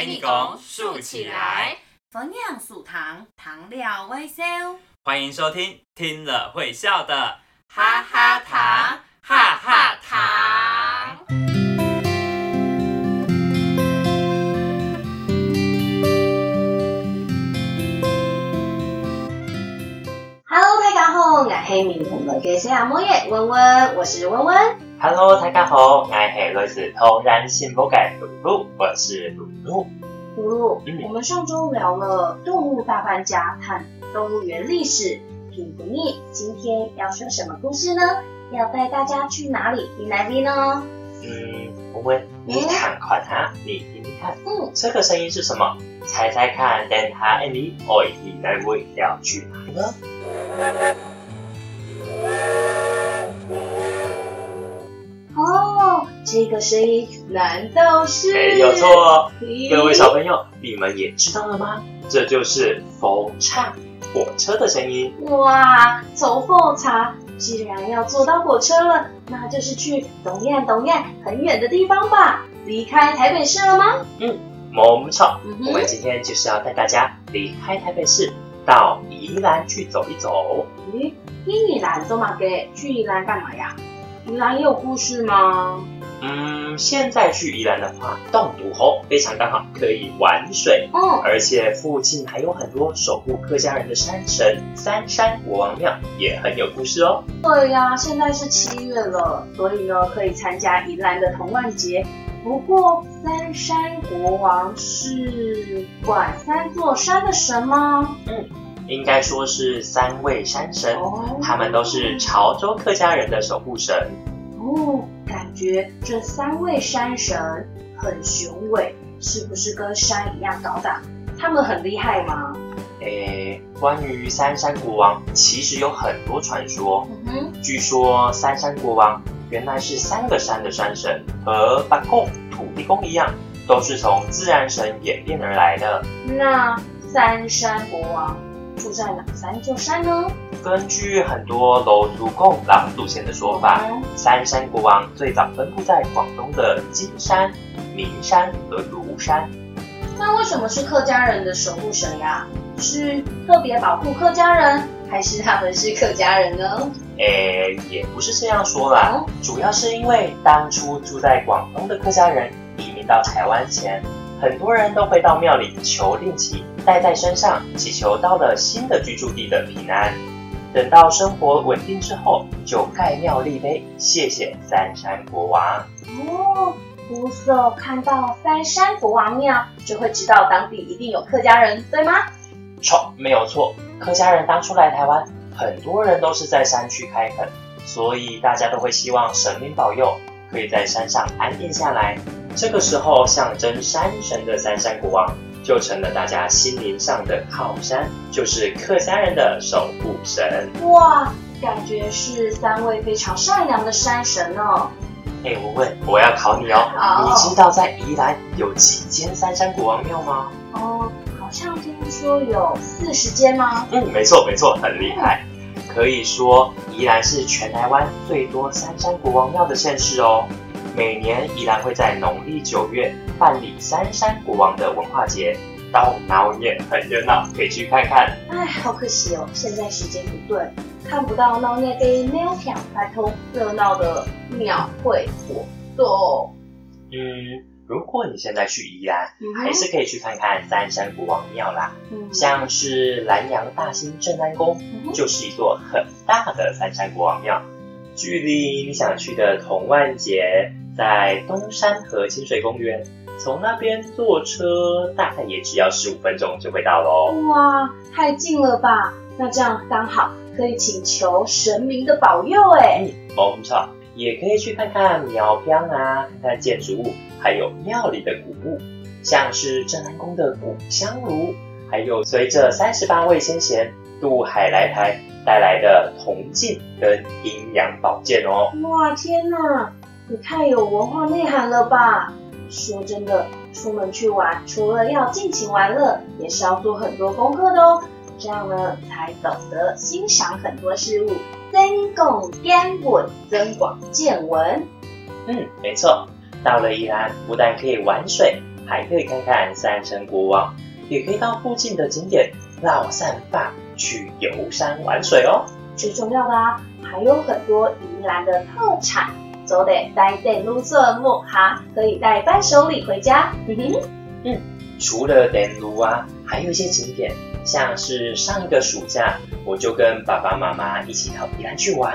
给你拱竖起来，蜂酿素糖，糖料微笑。欢迎收听，听了会笑的哈哈糖，好，我係面紅女嘅小阿摩耶温温，我是温温。Hello，大家好，我是来自同然幸福感露露，我是露露。露露，嗯我们上周聊了动物大搬家，探动物园历史，挺不腻。今天要说什么故事呢？要带大家去哪里听来宾呢？嗯，我问你看看它，你听听看，嗯，这个声音是什么？猜猜看，等下你我一起来问要去哪呢？这个声音难道是？没有错，咦。各位小朋友，你们也知道了吗？这就是风叉火车的声音。哇，从后茶既然要坐到火车了，那就是去东岸东岸很远的地方吧？离开台北市了吗？嗯没错，嗯我们今天就是要带大家离开台北市，到宜兰去走一走。咦，听宜兰走嘛给去宜兰干嘛呀？宜兰也有故事吗？嗯，现在去宜兰的话，洞堵猴非常刚好，可以玩水。嗯，而且附近还有很多守护客家人的山神三山国王庙，也很有故事哦。对呀、现在是七月了，所以呢可以参加宜兰的童万节。不过三山国王是管三座山的神吗？嗯应该说是三位山神，哦他们都是潮州客家人的守护神。哦，感觉这三位山神很雄伟，是不是跟山一样高大？他们很厉害吗？诶，关于三山国王，其实有很多传说。嗯哼，据说三山国王原来是三个山的山神，和八公、土地公一样，都是从自然神演变而来的。那三山国王住在哪三座山呢？根据很多楼族共老祖先的说法，哦三山国王最早分布在广东的金山、名山和庐山。那为什么是客家人的守护神呀？是特别保护客家人，还是他们是客家人呢？诶，也不是这样说啦，主要是因为当初住在广东的客家人移民到台湾前，很多人都会到庙里求令旗，带在身上，祈求到了新的居住地的平安。等到生活稳定之后，就盖庙立碑，谢谢三山国王。哦，姑嫂看到三山国王庙，就会知道当地一定有客家人，对吗？错，没有错。客家人当初来台湾，很多人都是在山区开垦，所以大家都会希望神明保佑，可以在山上安定下来。这个时候，象征山神的三山国王就成了大家心灵上的靠山，就是客家人的守护神。哇，感觉是三位非常善良的山神哦。哎，我问，我要考你哦，你知道在宜兰有几间三山国王庙吗？哦，好像听说有四十间吗？嗯，没错没错，很厉害。可以说，宜兰是全台湾最多三山国王庙的县市哦。每年宜兰会在农历九月办理三山国王的文化节，到闹也很热闹，可以去看看。哎，好可惜哦，现在时间不对，看不到闹夜给庙票开通热闹的庙会活动。嗯，如果你现在去宜兰，嗯还是可以去看看三山国王庙啦。嗯像是南阳大兴镇安宫，嗯就是一座很大的三山国王庙，距离你想去的同万节在东山河清水公园，从那边坐车大概也只要十五分钟就会到喽。哇，太近了吧？那这样刚好可以请求神明的保佑哎。嗯，没错，也可以去看看庙票啊，看看建筑物，还有庙里的古物，像是镇安宫的古香炉，还有随着三十八位先贤渡海来台带来的铜镜跟阴阳宝剑哦。哇，天哪，你太有文化内涵了吧！说真的，出门去玩，除了要尽情玩乐，也是要做很多功课的哦。这样呢，才懂得欣赏很多事物，增广见闻，增广见闻。嗯，没错。到了宜兰，不但可以玩水，还可以看看三城国王，也可以到附近的景点绕散发去游山玩水哦。最重要的啊，还有很多宜兰的特产，都得带电路做木哈，可以带伴手礼回家。嗯哼，嗯，除了电炉啊，还有一些景点，像是上一个暑假，我就跟爸爸妈妈一起到宜兰去玩。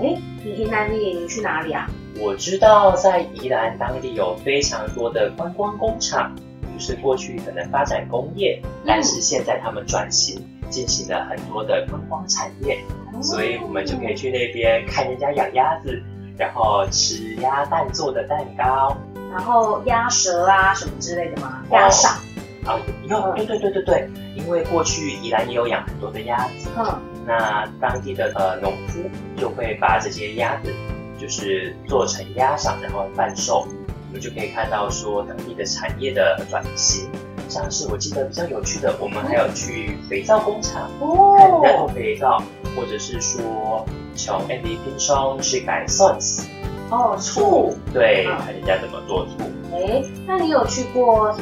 哎，你听那丽，你去哪里啊？我知道在宜兰当地有非常多的观光工厂，就是过去可能发展工业，但是现在他们转型，进行了很多的观光产业，所以我们就可以去那边看人家养鸭子，然后吃鸭蛋做的蛋糕。然后鸭舌啊什么之类的吗？鸭赏。啊，有，对对对对对，因为过去宜兰也有养很多的鸭子，嗯，那当地的呃农夫就会把这些鸭子就是做成鸭赏，然后贩售。我们就可以看到说当地的产业的转型，像是我记得比较有趣的，我们还有去肥皂工厂看人家做哦，肥皂，或者是说从 Andy 冰霜去改 Sons 哦，醋。对，嗯看人家怎么做醋。哎，那你有去过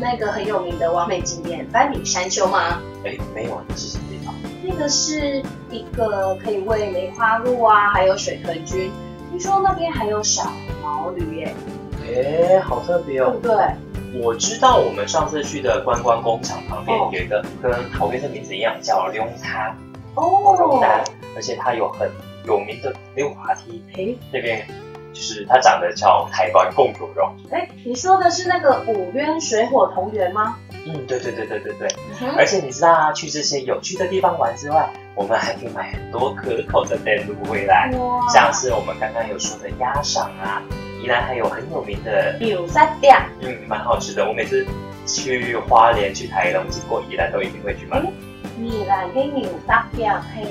那个很有名的完美景点斑比山丘吗？哎，没有，这是什么地方？那个是一个可以喂梅花鹿啊，还有水豚菌。听说那边还有小毛驴耶，哎，好特别哦对不。对？我知道我们上次去的观光工厂旁边哦有一个跟陶渊的名字一样，叫溜塔龙哦，丹，而且它有很有名的溜滑梯，哎那边就是它长得叫台湾贡狗肉。哎，你说的是那个五渊水火同源吗？嗯，对对对对对对。嗯而且你知道啊，去这些有趣的地方玩之外，我们还可以买很多可口的电炉回来，哇，像是我们刚刚有说的鸭赏啊，宜兰还有很有名的，牛三店，嗯，蛮好吃的。我每次去花莲、去台东经过宜兰，都一定会去买。米兰跟牛三店嘿，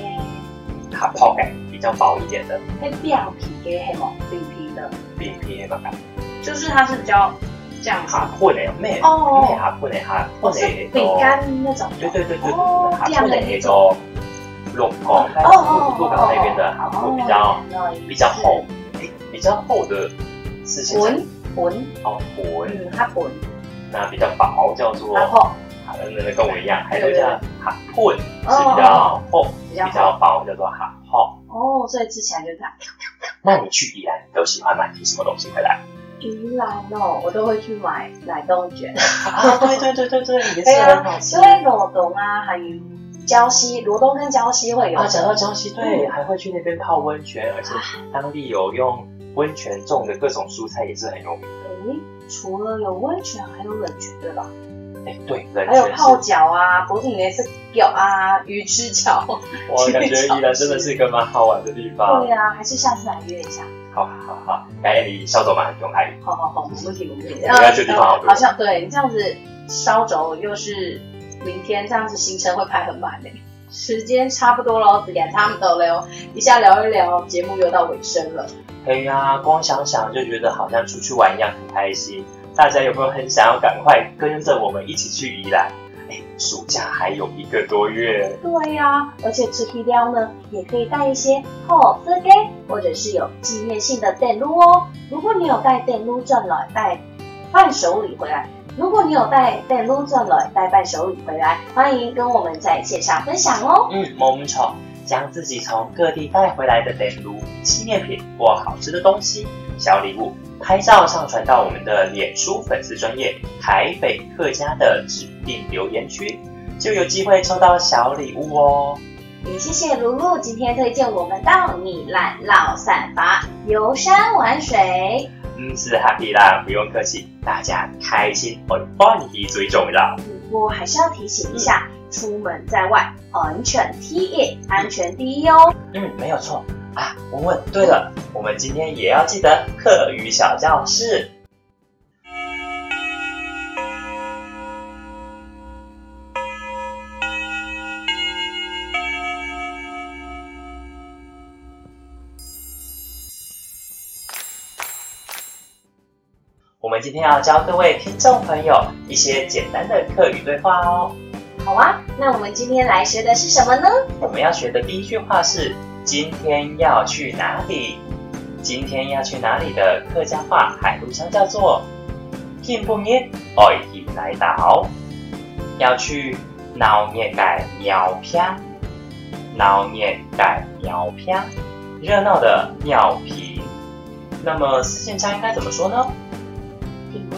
它泡感比较薄一点的。嘿表皮给黑毛饼皮的，饼皮那个就是它是比较这样子。下混的咩？哦。咩下混的？下哦，是混的饼干那种。对对对对哦对，这样的下混的那种龙宫，但是鹿港那边的下混比较比较厚，比较厚的是现在浑浑，哦浑，嗯，它浑，那比较薄叫做然后嗯那跟我一样，还有叫哈混是哦比较厚，比较薄叫做哈厚。哦，所以吃起来就这样。那你去宜兰都喜欢买些什么东西回来？宜兰哦，我都会去买奶冻卷，啊，对对对对对，也对是很好吃因。为罗东啊，还有礁溪，罗东跟礁溪会有啊，讲到礁溪，对，嗯还会去那边泡温泉，而且当地有用温泉种的各种蔬菜，也是很有名的。诶，除了有温泉，还有冷泉对吧？哎，对，冷还有泡是，脚啊，博挺也是脚啊，鱼吃脚。我感觉宜兰真的是一个蛮好玩的地方对。啊，还是下次来约一下。好好好好，感谢你稍走马用台语。好好好，没问题没问题。我们要去的地方好多好像对你这样子烧走又是明天这样子行程会排很满嘞。时间差不多喽，时间差不多了，一下聊一聊，节目又到尾声了。哎呀，光想想就觉得好像出去玩一样很开心。大家有没有很想要赶快跟着我们一起去宜兰？哎，暑假还有一个多月，对呀、而且出去撩呢，也可以带一些好吃的，或者是有纪念性的电路哦。如果你有带电路转来带伴手礼回来，如果你有带电路转来带伴手礼回来，欢迎跟我们在线上分享哦。嗯，萌宠将自己从各地带回来的电炉、纪念品或好吃的东西、小礼物拍照上传到我们的脸书粉丝专业台北客家的指定留言区，就有机会抽到小礼物哦。也谢谢露露今天推荐我们到米兰老散发游山玩水。嗯，是 happy 啦，不用客气，大家开心和欢喜最重要。不过还是要提醒一下，出门在外安全第一，安全第一哦。嗯，没有错啊。文文，对了，我们今天也要记得课余小教室。今天要教各位听众朋友一些简单的课语对话哦。好啊，那我们今天来学的是什么呢？我们要学的第一句话是“今天要去哪里”。今天要去哪里的客家话海陆腔叫做听不热，爱意来到，要去闹热嘅庙片，闹热嘅庙片，热闹的庙坪。那么四线腔应该怎么说呢？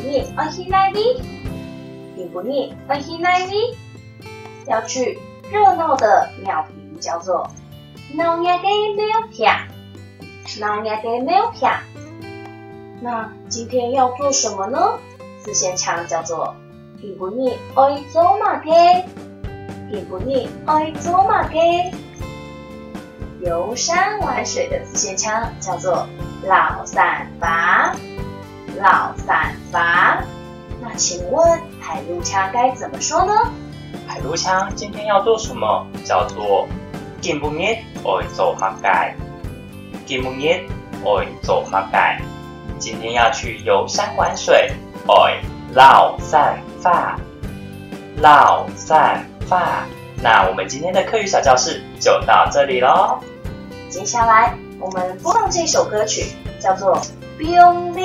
念二心奈咪，你不念二心奈咪，要去热闹的庙坪叫做老呀给没有票，闹呀给没有票。那今天要做什么呢？四线唱叫做你不念爱走马街，你不念爱走马街。游山玩水的四线腔叫做老三法。老散发。那请问海陆腔该怎么说呢？海陆腔今天要做什么？叫做天不热，爱做嘛嘅？天不热，爱做嘛嘅？今天要去游山玩水，爱老散发，老散发。那我们今天的课语小教室就到这里喽。接下来我们播放这首歌曲，叫做《不用了》。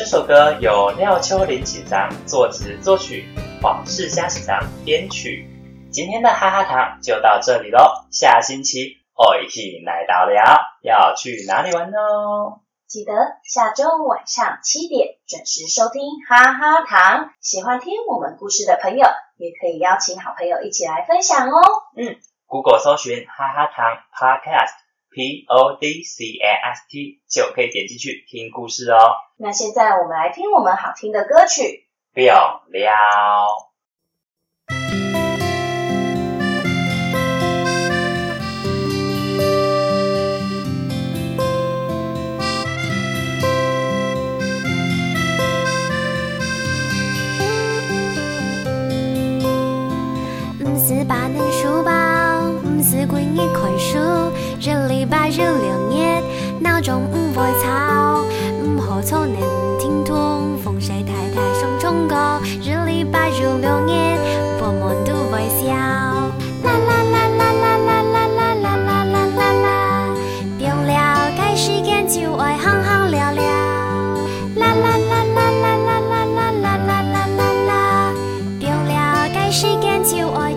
这首歌由廖秋林写章，作词作曲黄世佳写章编曲。今天的哈哈糖就到这里喽，下星期爱情来到了，要去哪里玩呢？记得下周晚上七点准时收听哈哈糖。喜欢听我们故事的朋友，也可以邀请好朋友一起来分享哦。嗯 Google 搜寻哈哈糖 Podcast P O D C A S T 就可以点进去听故事哦。那现在我们来听我们好听的歌曲。不用闹钟唔会吵，唔好吵能听筒，风水太太双重高，日礼拜日六日，婆婆都会笑，啦啦啦啦啦啦啦啦啦啦啦啦啦，变了该时间就爱行行聊聊，啦啦啦啦啦啦啦啦啦啦啦啦啦。变了该时间就爱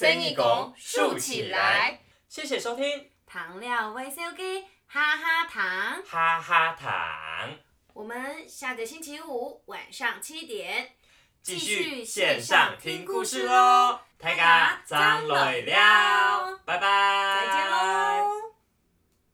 生意狗竖起来。谢谢收听。糖料 vsok 哈哈糖。哈哈糖。我们下个星期五晚上七点继续线上听故事喽大家早磊了拜拜。再见喽。